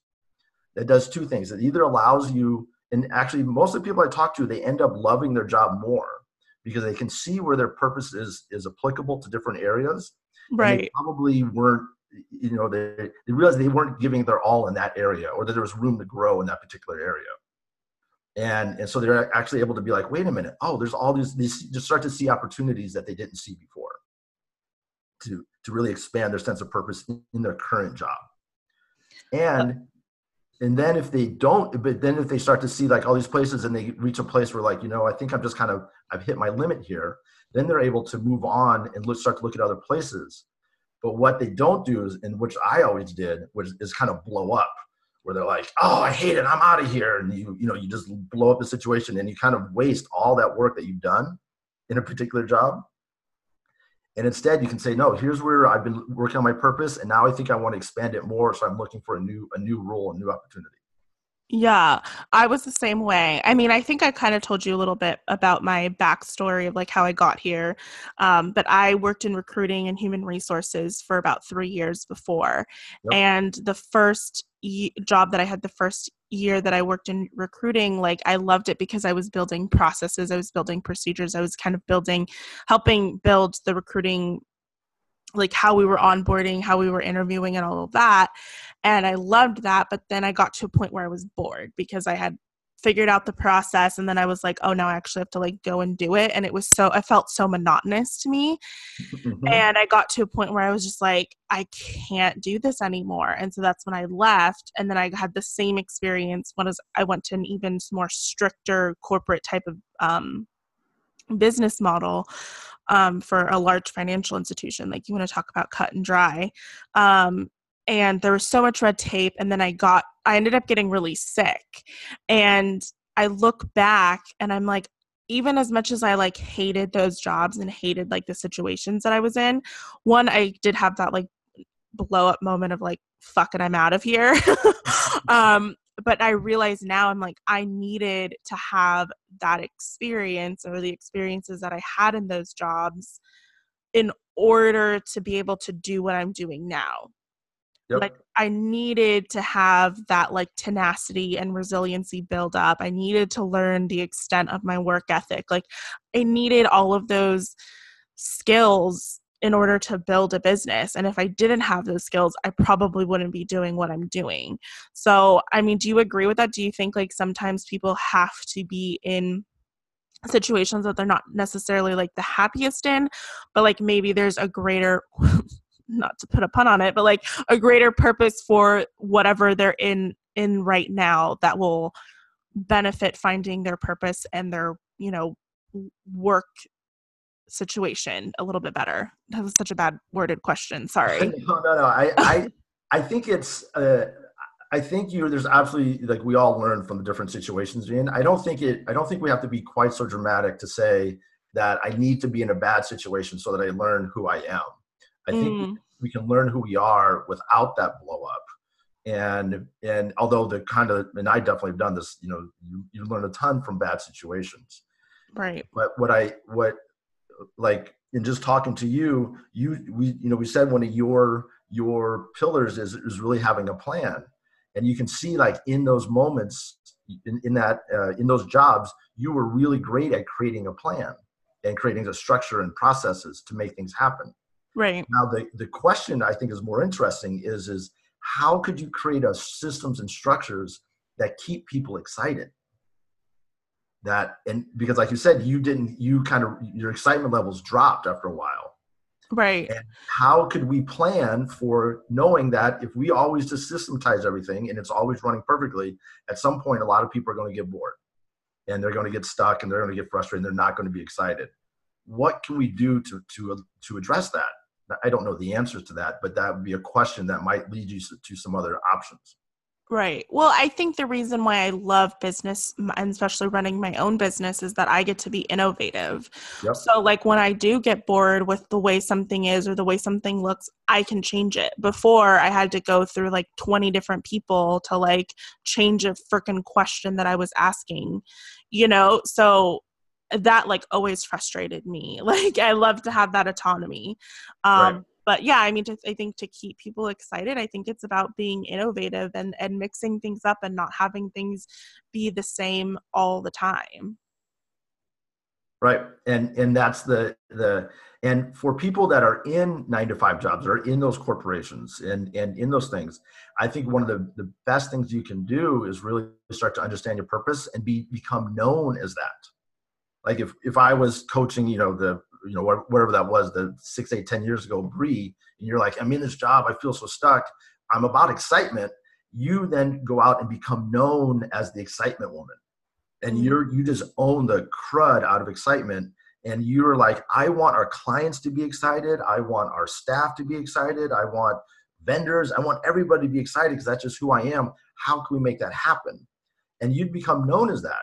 that does two things. It either allows you, and actually, most of the people I talk to, they end up loving their job more because they can see where their purpose is is applicable to different areas. Right. probably weren't you know they, they realized they weren't giving their all in that area or that there was room to grow in that particular area and and so they're actually able to be like wait a minute oh there's all these these just start to see opportunities that they didn't see before to to really expand their sense of purpose in, their current job. Uh and and then if they don't but then if they start to see like all these places and they reach a place where like you know i think i'm just kind of i've hit my limit here then they're able to move on and look, start to look at other places. But what they don't do is and which i always did which is kind of blow up where they're like oh i hate it. I'm out of here. And you you know you just blow up the situation and you kind of waste all that work that you've done in a particular job and instead you can say no here's where i've been working on my purpose and now i think i want to expand it more so i'm looking for a new a new role a new opportunity yeah, I was the same way. I mean, I think I kind of told you a little bit about my backstory of like how I got here. Um, but I worked in recruiting and human resources for about three years before. Yep. And the first job that I had the first year that I worked in recruiting, like I loved it because I was building processes, I was building procedures, I was kind of building, helping build the recruiting like how we were onboarding, how we were interviewing, and all of that. And I loved that. But then I got to a point where I was bored because I had figured out the process and then I was like, oh, now I actually have to like go and do it. And it was so, I felt so monotonous to me. Mm-hmm. And I got to a point where I was just like, I can't do this anymore. And so that's when I left. And then I had the same experience when I went to an even more stricter corporate type of um, business model um, for a large financial institution. Like you want to talk about cut and dry. Um, and there was so much red tape. And then I got, I ended up getting really sick. And I look back and I'm like, even as much as I like hated those jobs and hated like the situations that I was in, one, I did have that like blow up moment of like, fuck it, I'm out of here. <laughs> um, but I realize now I'm like, I needed to have that experience or the experiences that I had in those jobs in order to be able to do what I'm doing now. Yep. Like I needed to have that like tenacity and resiliency build up. I needed to learn the extent of my work ethic. Like I needed all of those skills in order to build a business. And if I didn't have those skills, I probably wouldn't be doing what I'm doing. So, I mean, do you agree with that? Do you think like sometimes people have to be in situations that they're not necessarily like the happiest in, but like maybe there's a greater not to put a pun on it, but like a greater purpose for whatever they're in in right now that will benefit finding their purpose and their, you know, work situation a little bit better? That was such a bad worded question. Sorry. <laughs> no, no, no. I, I, I think it's. Uh, I think you. There's absolutely like we all learn from the different situations in. I don't think it. I don't think we have to be quite so dramatic to say that I need to be in a bad situation so that I learn who I am. I think mm. we can learn who we are without that blow up. And and although the kind of and I definitely have done this, you know, you, you learn a ton from bad situations. Right. But what I what like in just talking to you, you we you know we said one of your your pillars is is really having a plan, and you can see like in those moments in, in that uh, in those jobs you were really great at creating a plan and creating a structure and processes to make things happen. Right. Now the the question I think is more interesting is is how could you create a systems and structures that keep people excited? that and because like you said you didn't you kind of your excitement levels dropped after a while. Right. And how could we plan for knowing that if we always just systematize everything and it's always running perfectly at some point a lot of people are going to get bored. And they're going to get stuck and they're going to get frustrated and they're not going to be excited. What can we do to to to address that i don't know the answers to that but that would be a question that might lead you to some other options Right. Well, I think the reason why I love business and especially running my own business is that I get to be innovative. Yep. So, like when I do get bored with the way something is or the way something looks, I can change it. Before, I had to go through like 20 different people to like change a freaking question that I was asking, you know? So, that like always frustrated me. <laughs> Like, I love to have that autonomy. Um, right but yeah i mean to, i think to keep people excited i think it's about being innovative and and mixing things up and not having things be the same all the time right and and that's the the and for people that are in nine to five jobs or in those corporations and and in those things i think one of the the best things you can do is really start to understand your purpose and be become known as that like if if i was coaching you know the you know whatever that was the six eight ten years ago Bree, and you're like i'm in this job i feel so stuck i'm about excitement you then go out and become known as the excitement woman. And mm-hmm. you're you just own the crud out of excitement and you're like i want our clients to be excited i want our staff to be excited i want vendors i want everybody to be excited because that's just who i am. How can we make that happen? And you'd become known as that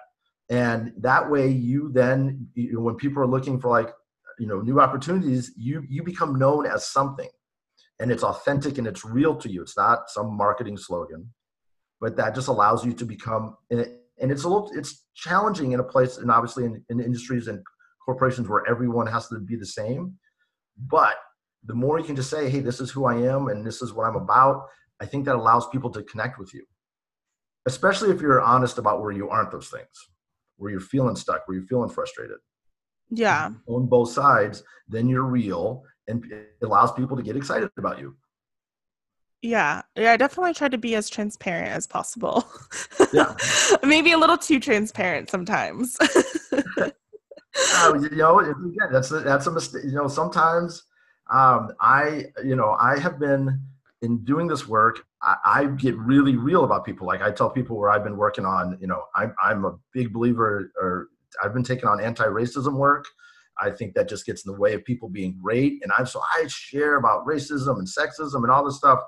and that way you then you know, when people are looking for like you know new opportunities you you become known as something. And it's authentic and it's real to you. It's not some marketing slogan but that just allows you to become and it's a little it's challenging in a place and obviously in, in industries and corporations where everyone has to be the same. But the more you can just say hey this is who i am and this is what i'm about i think that allows people to connect with you. Especially if you're honest about where you aren't those things where you're feeling stuck where you're feeling frustrated. Yeah. on both sides then you're real and it allows people to get excited about you. Yeah. Yeah i definitely try to be as transparent as possible. Yeah. <laughs> Maybe a little too transparent sometimes. Uh, <laughs> you know again that's a, that's a mistake you know sometimes um, i you know i have been in doing this work I, I, get really real about people like i tell people where i've been working on you know i'm, I'm a big believer or I've been taking on anti-racism work. I think that just gets in the way of people being great. And I'm so I share about racism and sexism and all this stuff.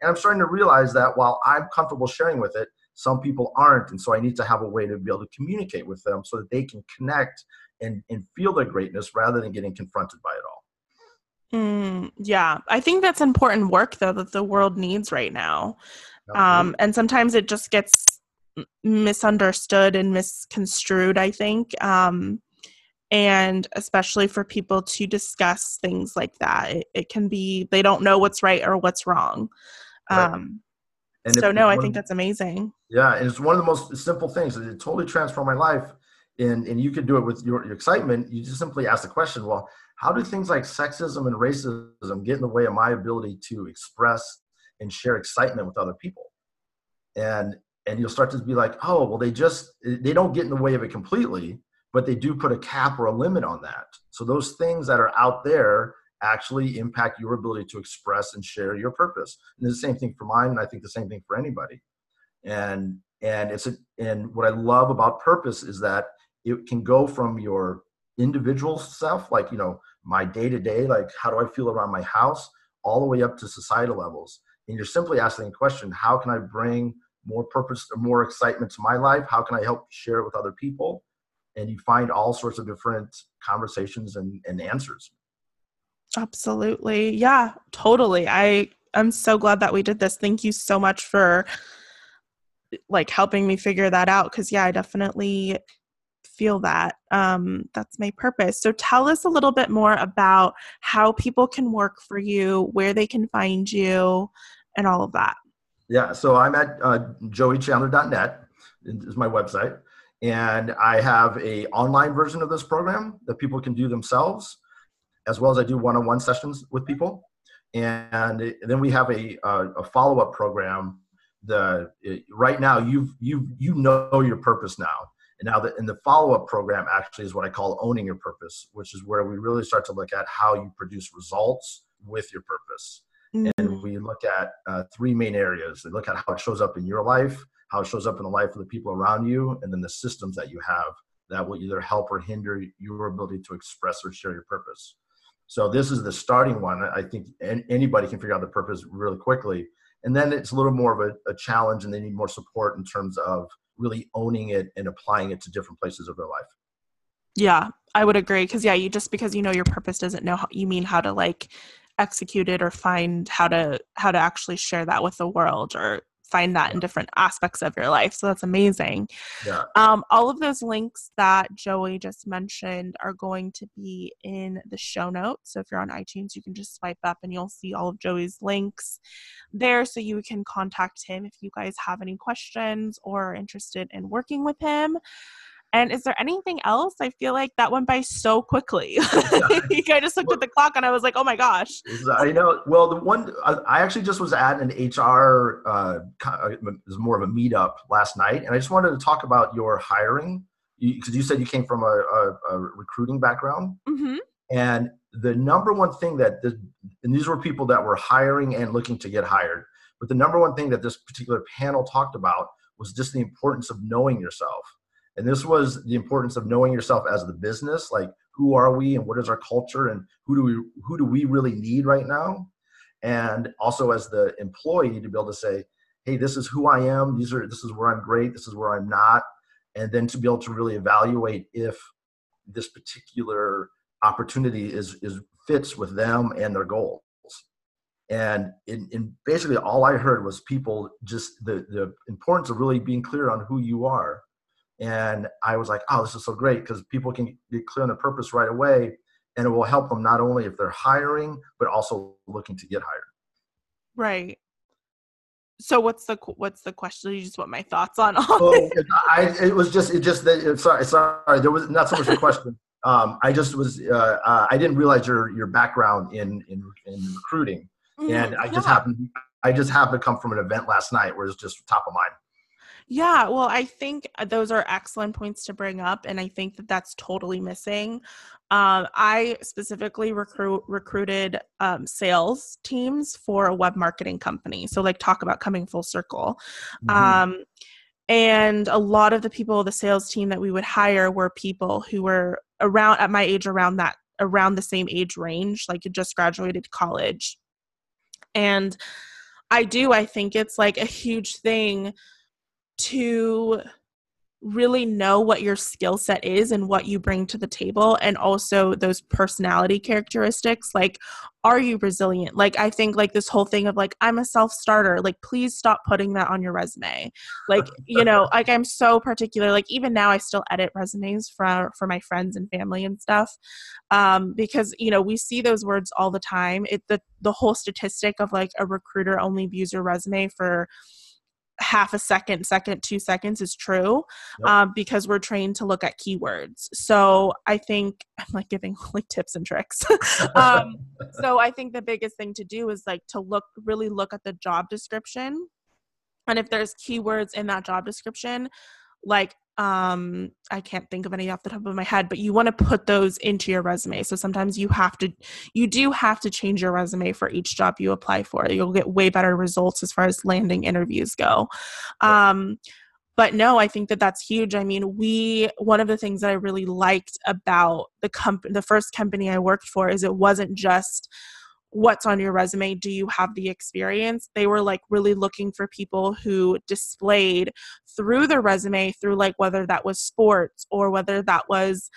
And I'm starting to realize that while I'm comfortable sharing with it, some people aren't. And so I need to have a way to be able to communicate with them so that they can connect and, and feel their greatness rather than getting confronted by it all. Mm, yeah, I think that's important work though that the world needs right now. Um, and sometimes it just gets misunderstood and misconstrued, I think. Um, and especially for people to discuss things like that, it, it, can be they don't know what's right or what's wrong. Um, and so, no, I think that's amazing. Yeah, and it's one of the most simple things. It totally transformed my life. And, and you could do it with your, your excitement. You just simply ask the question, well, how do things like sexism and racism get in the way of my ability to express and share excitement with other people? And and you'll start to be like, oh, well, they just they don't get in the way of it completely, but they do put a cap or a limit on that. So those things that are out there actually impact your ability to express and share your purpose. And the same thing for mine, and I think the same thing for anybody. And and it's a, and what I love about purpose is that it can go from your individual self, like you know my day to day, like how do I feel around my house, all the way up to societal levels. And you're simply asking the question, how can I bring more purpose or more excitement to my life? How can I help share it with other people? And you find all sorts of different conversations and, and answers. Absolutely. Yeah, totally. I I'm so glad that we did this. Thank you so much for like helping me figure that out cuz yeah, I definitely feel that um, that's my purpose. So tell us a little bit more about how people can work for you, where they can find you, and all of that. Yeah, so I'm at uh, joeychandler.net is my website, and I have a online version of this program that people can do themselves, as well as I do one-on-one sessions with people, and then we have a a, follow-up program. The right now you've you you know your purpose now, and now the in the follow-up program actually is what I call owning your purpose, which is where we really start to look at how you produce results with your purpose Mm-hmm. And we look at uh, three main areas. We look at how it shows up in your life, how it shows up in the life of the people around you, and then the systems that you have that will either help or hinder your ability to express or share your purpose. So this is the starting one. I think anybody can figure out the purpose really quickly. And then it's a little more of a, a challenge and they need more support in terms of really owning it and applying it to different places of their life. Yeah, I would agree. Cause yeah, you just because you know your purpose doesn't know how you mean how to like execute it or find how to how to actually share that with the world or find that in different aspects of your life. So that's amazing. Yeah. Um, all of those links that Joey just mentioned are going to be in the show notes. So if you're on iTunes, you can just swipe up and you'll see all of Joey's links there so you can contact him if you guys have any questions or are interested in working with him. And is there anything else? I feel like that went by so quickly. <laughs> <laughs> I just looked at the clock and I was like, oh my gosh. I know. Well, the one I actually just was at an HR, uh, it was more of a meetup last night, and I just wanted to talk about your hiring because you, you, said you came from a, a, a recruiting background. Mm-hmm. And the number one thing that this, and these were people that were hiring and looking to get hired, but the number one thing that this particular panel talked about was just the importance of knowing yourself. And this was the importance of knowing yourself as the business, like who are we and what is our culture and who do we who do we really need right now? And also as the employee to be able to say, hey, this is who I am, these are this is where I'm great, this is where I'm not, and then to be able to really evaluate if this particular opportunity is is fits with them and their goals. And in, in, basically all i heard was people just the the importance of really being clear on who you are and i was like oh this is so great because people can get clear on the purpose right away and it will help them not only if they're hiring but also looking to get hired. Right. So what's the what's the question? You just want my thoughts on all oh, I, it was just it just that sorry sorry there was not so much a question. <laughs> Um, I just was uh, uh, I didn't realize your your background in in, in recruiting, mm, and I just happened I just happened to come from an event last night where it's just top of mind. Yeah, well, I think uh, those are excellent points to bring up, and I think that that's totally missing. Um, I specifically recruit recruited um, sales teams for a web marketing company. So, like, talk about coming full circle. Mm-hmm. Um, and a lot of the people the sales team that we would hire were people who were around at my age around that around the same age range like just graduated college and i do i think it's like a huge thing to really know what your skill set is and what you bring to the table and also those personality characteristics like are you resilient? Like i think like this whole thing of like i'm a self starter like please stop putting that on your resume. Like <laughs> you know like i'm so particular like even now i still edit resumes for for my friends and family and stuff um because you know we see those words all the time. It the the whole statistic of like a recruiter only views your resume for half a second, second, two seconds is true yep. um, because we're trained to look at keywords. So I think <laughs> I'm like giving like tips and tricks. <laughs> um, so I think the biggest thing to do is like to look, really look at the job description. And if there's keywords in that job description, like um i can't think of any off the top of my head but you want to put those into your resume. So sometimes you have to you do have to change your resume for each job you apply for. You'll get way better results as far as landing interviews go. Um but no i think that that's huge. I mean we one of the things that i really liked about the company the first company i worked for is it wasn't just what's on your resume do you have the experience? They were like really looking for people who displayed through their resume through like whether that was sports or whether that was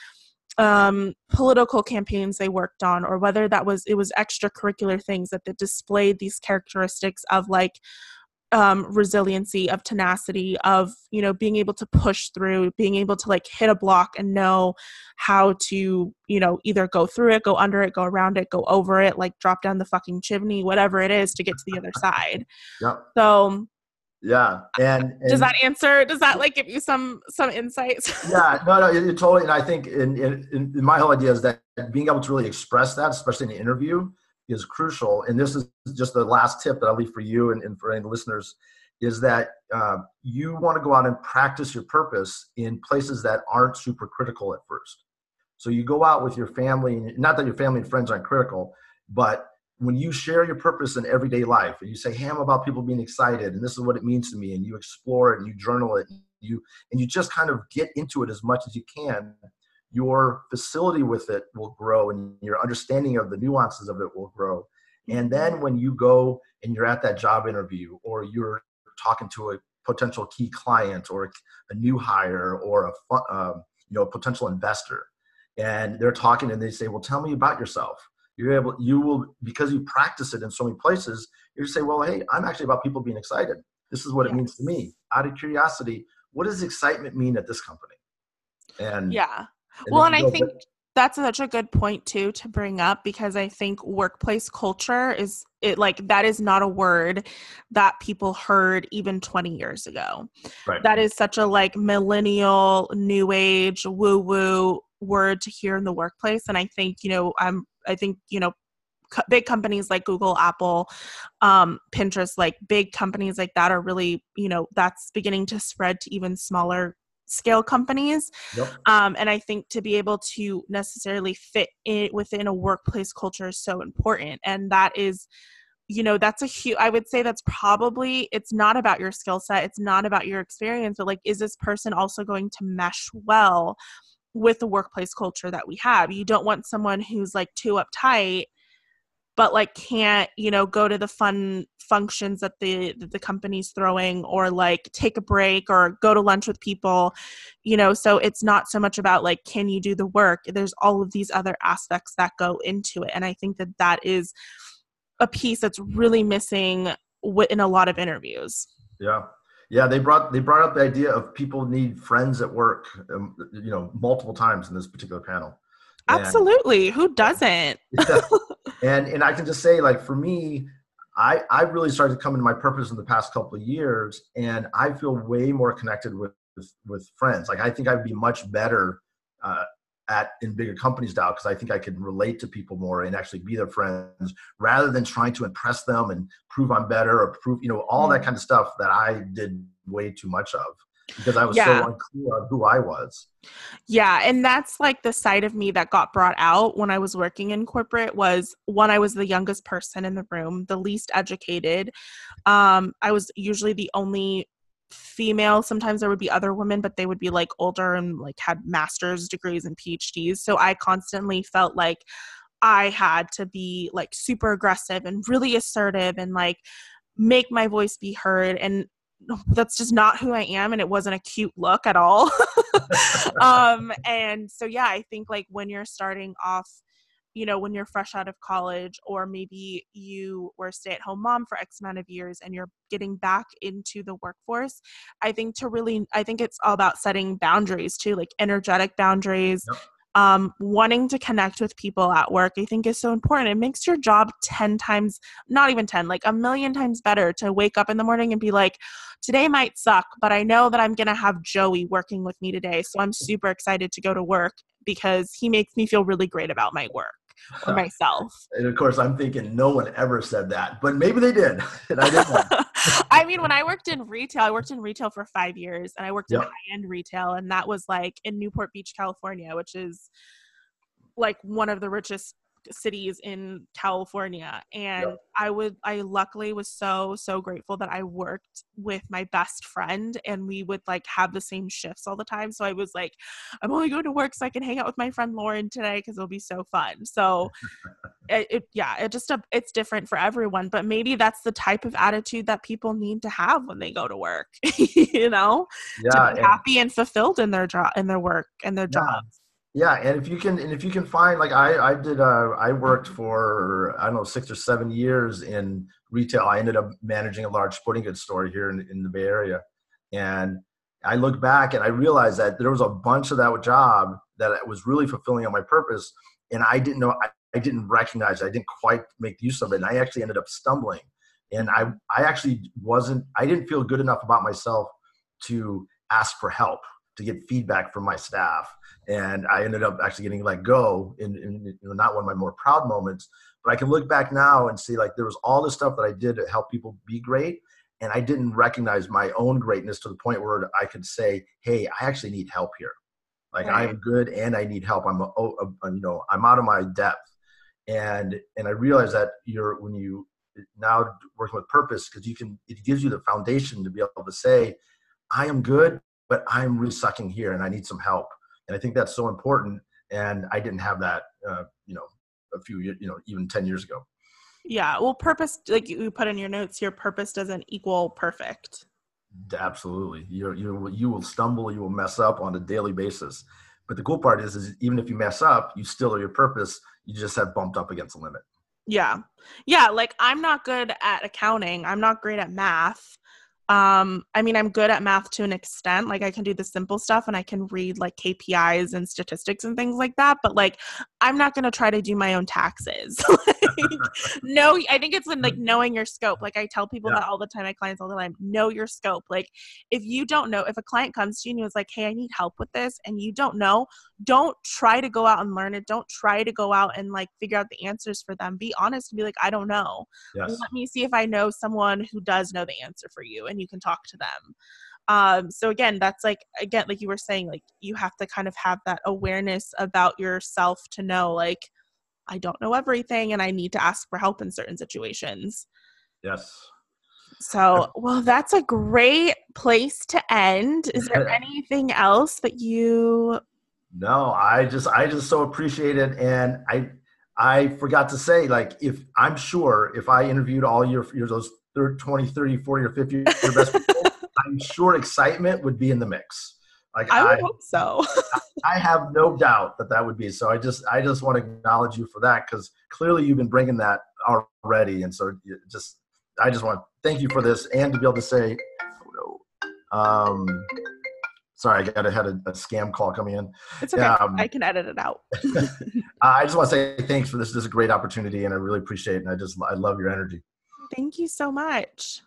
um, political campaigns they worked on or whether that was it was extracurricular things that, that displayed these characteristics of like um, resiliency of tenacity of you know being able to push through being able to like hit a block and know how to you know either go through it go under it go around it go over it like drop down the fucking chimney whatever it is to get to the other side. Yeah so yeah and, and, does that answer does that like give you some some insights? <laughs> Yeah no no it, it totally and i think in, in, in my whole idea is that being able to really express that especially in an interview is crucial. And this is just the last tip that I'll leave for you and, and for any listeners is that uh, you want to go out and practice your purpose in places that aren't super critical at first. So you go out with your family, not that your family and friends aren't critical, but when you share your purpose in everyday life and you say, hey, I'm about people being excited and this is what it means to me, and you explore it and you journal it, and you and you just kind of get into it as much as you can, your facility with it will grow and your understanding of the nuances of it will grow. And then when you go and you're at that job interview or you're talking to a potential key client or a new hire or a um, you know a potential investor and they're talking and they say well tell me about yourself. You're able you will because you practice it in so many places you say well hey i'm actually about people being excited. This is what yes. it means to me. Out of curiosity what does excitement mean at this company? And yeah well and i think that's such a good point too to bring up because I think workplace culture is it like that is not a word that people heard even 20 years ago. Right. That is such a like millennial new age woo woo word to hear in the workplace and I think, you know, I'm I think, you know, big companies like Google, Apple, um, Pinterest, like big companies like that are really, you know, that's beginning to spread to even smaller scale companies. Yep. Um, and I think to be able to necessarily fit it within a workplace culture is so important. And that is, you know, that's a huge, I would say that's probably, it's not about your skill set, it's not about your experience, but like, is this person also going to mesh well with the workplace culture that we have? You don't want someone who's like too uptight but like can't you know go to the fun functions that the that the company's throwing or like take a break or go to lunch with people you know? So it's not so much about like can you do the work? There's all of these other aspects that go into it and i think that that is a piece that's really missing in a lot of interviews. Yeah. Yeah they brought they brought up the idea of people need friends at work um, you know multiple times in this particular panel Absolutely. Who doesn't? <laughs> And and I can just say, like for me, I I really started to come into my purpose in the past couple of years, and I feel way more connected with with, with friends. Like I think I'd be much better uh, at in bigger companies now because I think I can relate to people more and actually be their friends rather than trying to impress them and prove I'm better or prove you know all that mm. kind of stuff that I did way too much of because I was yeah. so unclear on who I was. Yeah, and that's like the side of me that got brought out when I was working in corporate was one I was the youngest person in the room, the least educated. Um I was usually the only female sometimes there would be other women but they would be like older and like had masters degrees and phds so i constantly felt like i had to be like super aggressive and really assertive and like make my voice be heard and <laughs> that's just not who I am and it wasn't a cute look at all. <laughs> um and so yeah, I think like when you're starting off you know, when you're fresh out of college, or maybe you were a stay at home mom for X amount of years and you're getting back into the workforce, I think to really, I think it's all about setting boundaries too, like energetic boundaries, yep um, wanting to connect with people at work, I think is so important. It makes your job 10 times, not even 10, like a million times better to wake up in the morning and be like, today might suck, but I know that I'm going to have Joey working with me today. So I'm super excited to go to work because he makes me feel really great about my work or <laughs> myself. And of course, I'm thinking no one ever said that, but maybe they did. <laughs> and I didn't. <laughs> I mean, when I worked in retail, I worked in retail for five years and I worked yep. in high end retail, and that was like in Newport Beach, California, which is like one of the richest cities in California. And yep. I would, I luckily was so, so grateful that I worked with my best friend and we would like have the same shifts all the time. So I was like, I'm only going to work so I can hang out with my friend Lauren today because it'll be so fun. So it, it, yeah, it just, it's different for everyone, but maybe that's the type of attitude that people need to have when they go to work, <laughs> you know, yeah, to be happy and fulfilled in their job, in their work and their yeah. jobs. Yeah and if you can and if you can find like i i did uh i worked for i don't know six or seven years in retail. I ended up managing a large sporting goods store here in, in the bay area and i look back and i realized that there was a bunch of that job that was really fulfilling on my purpose and i didn't know I, didn't recognize it. i didn't quite make use of it and i actually ended up stumbling and i i actually wasn't i didn't feel good enough about myself to ask for help to get feedback from my staff and I ended up actually getting let go in, in you know, not one of my more proud moments. But I can look back now and see like there was all this stuff that I did to help people be great, and I didn't recognize my own greatness to the point where I could say, "Hey, I actually need help here. Like right. I am good and I need help. I'm a, oh, a, you know I'm out of my depth." And and I realized that you're when you now working with purpose because you can it gives you the foundation to be able to say, "I am good, but I'm really sucking here and I need some help." and I think that's so important. And I didn't have that, uh, you know, a few, you know, even ten years ago. Yeah, well, purpose, like you put in your notes, your purpose doesn't equal perfect. Absolutely, you you you will stumble, you will mess up on a daily basis. But the cool part is, is even if you mess up, you still are your purpose. You just have bumped up against the limit. Yeah, yeah. Like I'm not good at accounting. I'm not great at math Um, I mean, I'm good at math to an extent. Like I can do the simple stuff and I can read like KPIs and statistics and things like that. But like, I'm not going to try to do my own taxes. <laughs> like, no, I think it's in like knowing your scope. Like I tell people yeah. that all the time, my clients all the time, know your scope. Like if you don't know, if a client comes to you and was like, Hey, I need help with this. And you don't know, don't try to go out and learn it. Don't try to go out and like figure out the answers for them. Be honest and be like, I don't know. Yes. Let me see if I know someone who does know the answer for you. And and you can talk to them. Um so again that's like again like you were saying like you have to kind of have that awareness about yourself to know like i don't know everything and i need to ask for help in certain situations. Yes. So well that's a great place to end. Is there <laughs> anything else that you no i just i just so appreciate it. And i i forgot to say like if i'm sure if i interviewed all your your those 20, 30, 40, or 50 your best people, <laughs> I'm sure excitement would be in the mix. Like I would I, hope so. <laughs> I have no doubt that that would be. So I just I just want to acknowledge you for that because clearly you've been bringing that already, and so just I just want to thank you for this and to be able to say, Oh um, sorry, I got had a, a scam call coming in. It's okay. Um, I can edit it out. <laughs> I just want to say thanks for this. This is a great opportunity, and I really appreciate it. And I just I love your energy. Thank you so much.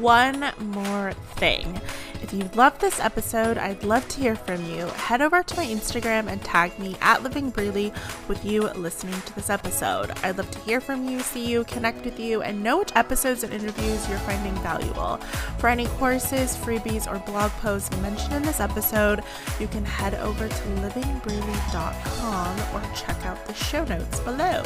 One more thing. If you loved this episode, I'd love to hear from you. Head over to my Instagram and tag me at Living with you listening to this episode. I'd love to hear from you, see you, connect with you, and know which episodes and interviews you're finding valuable. For any courses, freebies, or blog posts mentioned in this episode, you can head over to livingbreely.com or check out the show notes below.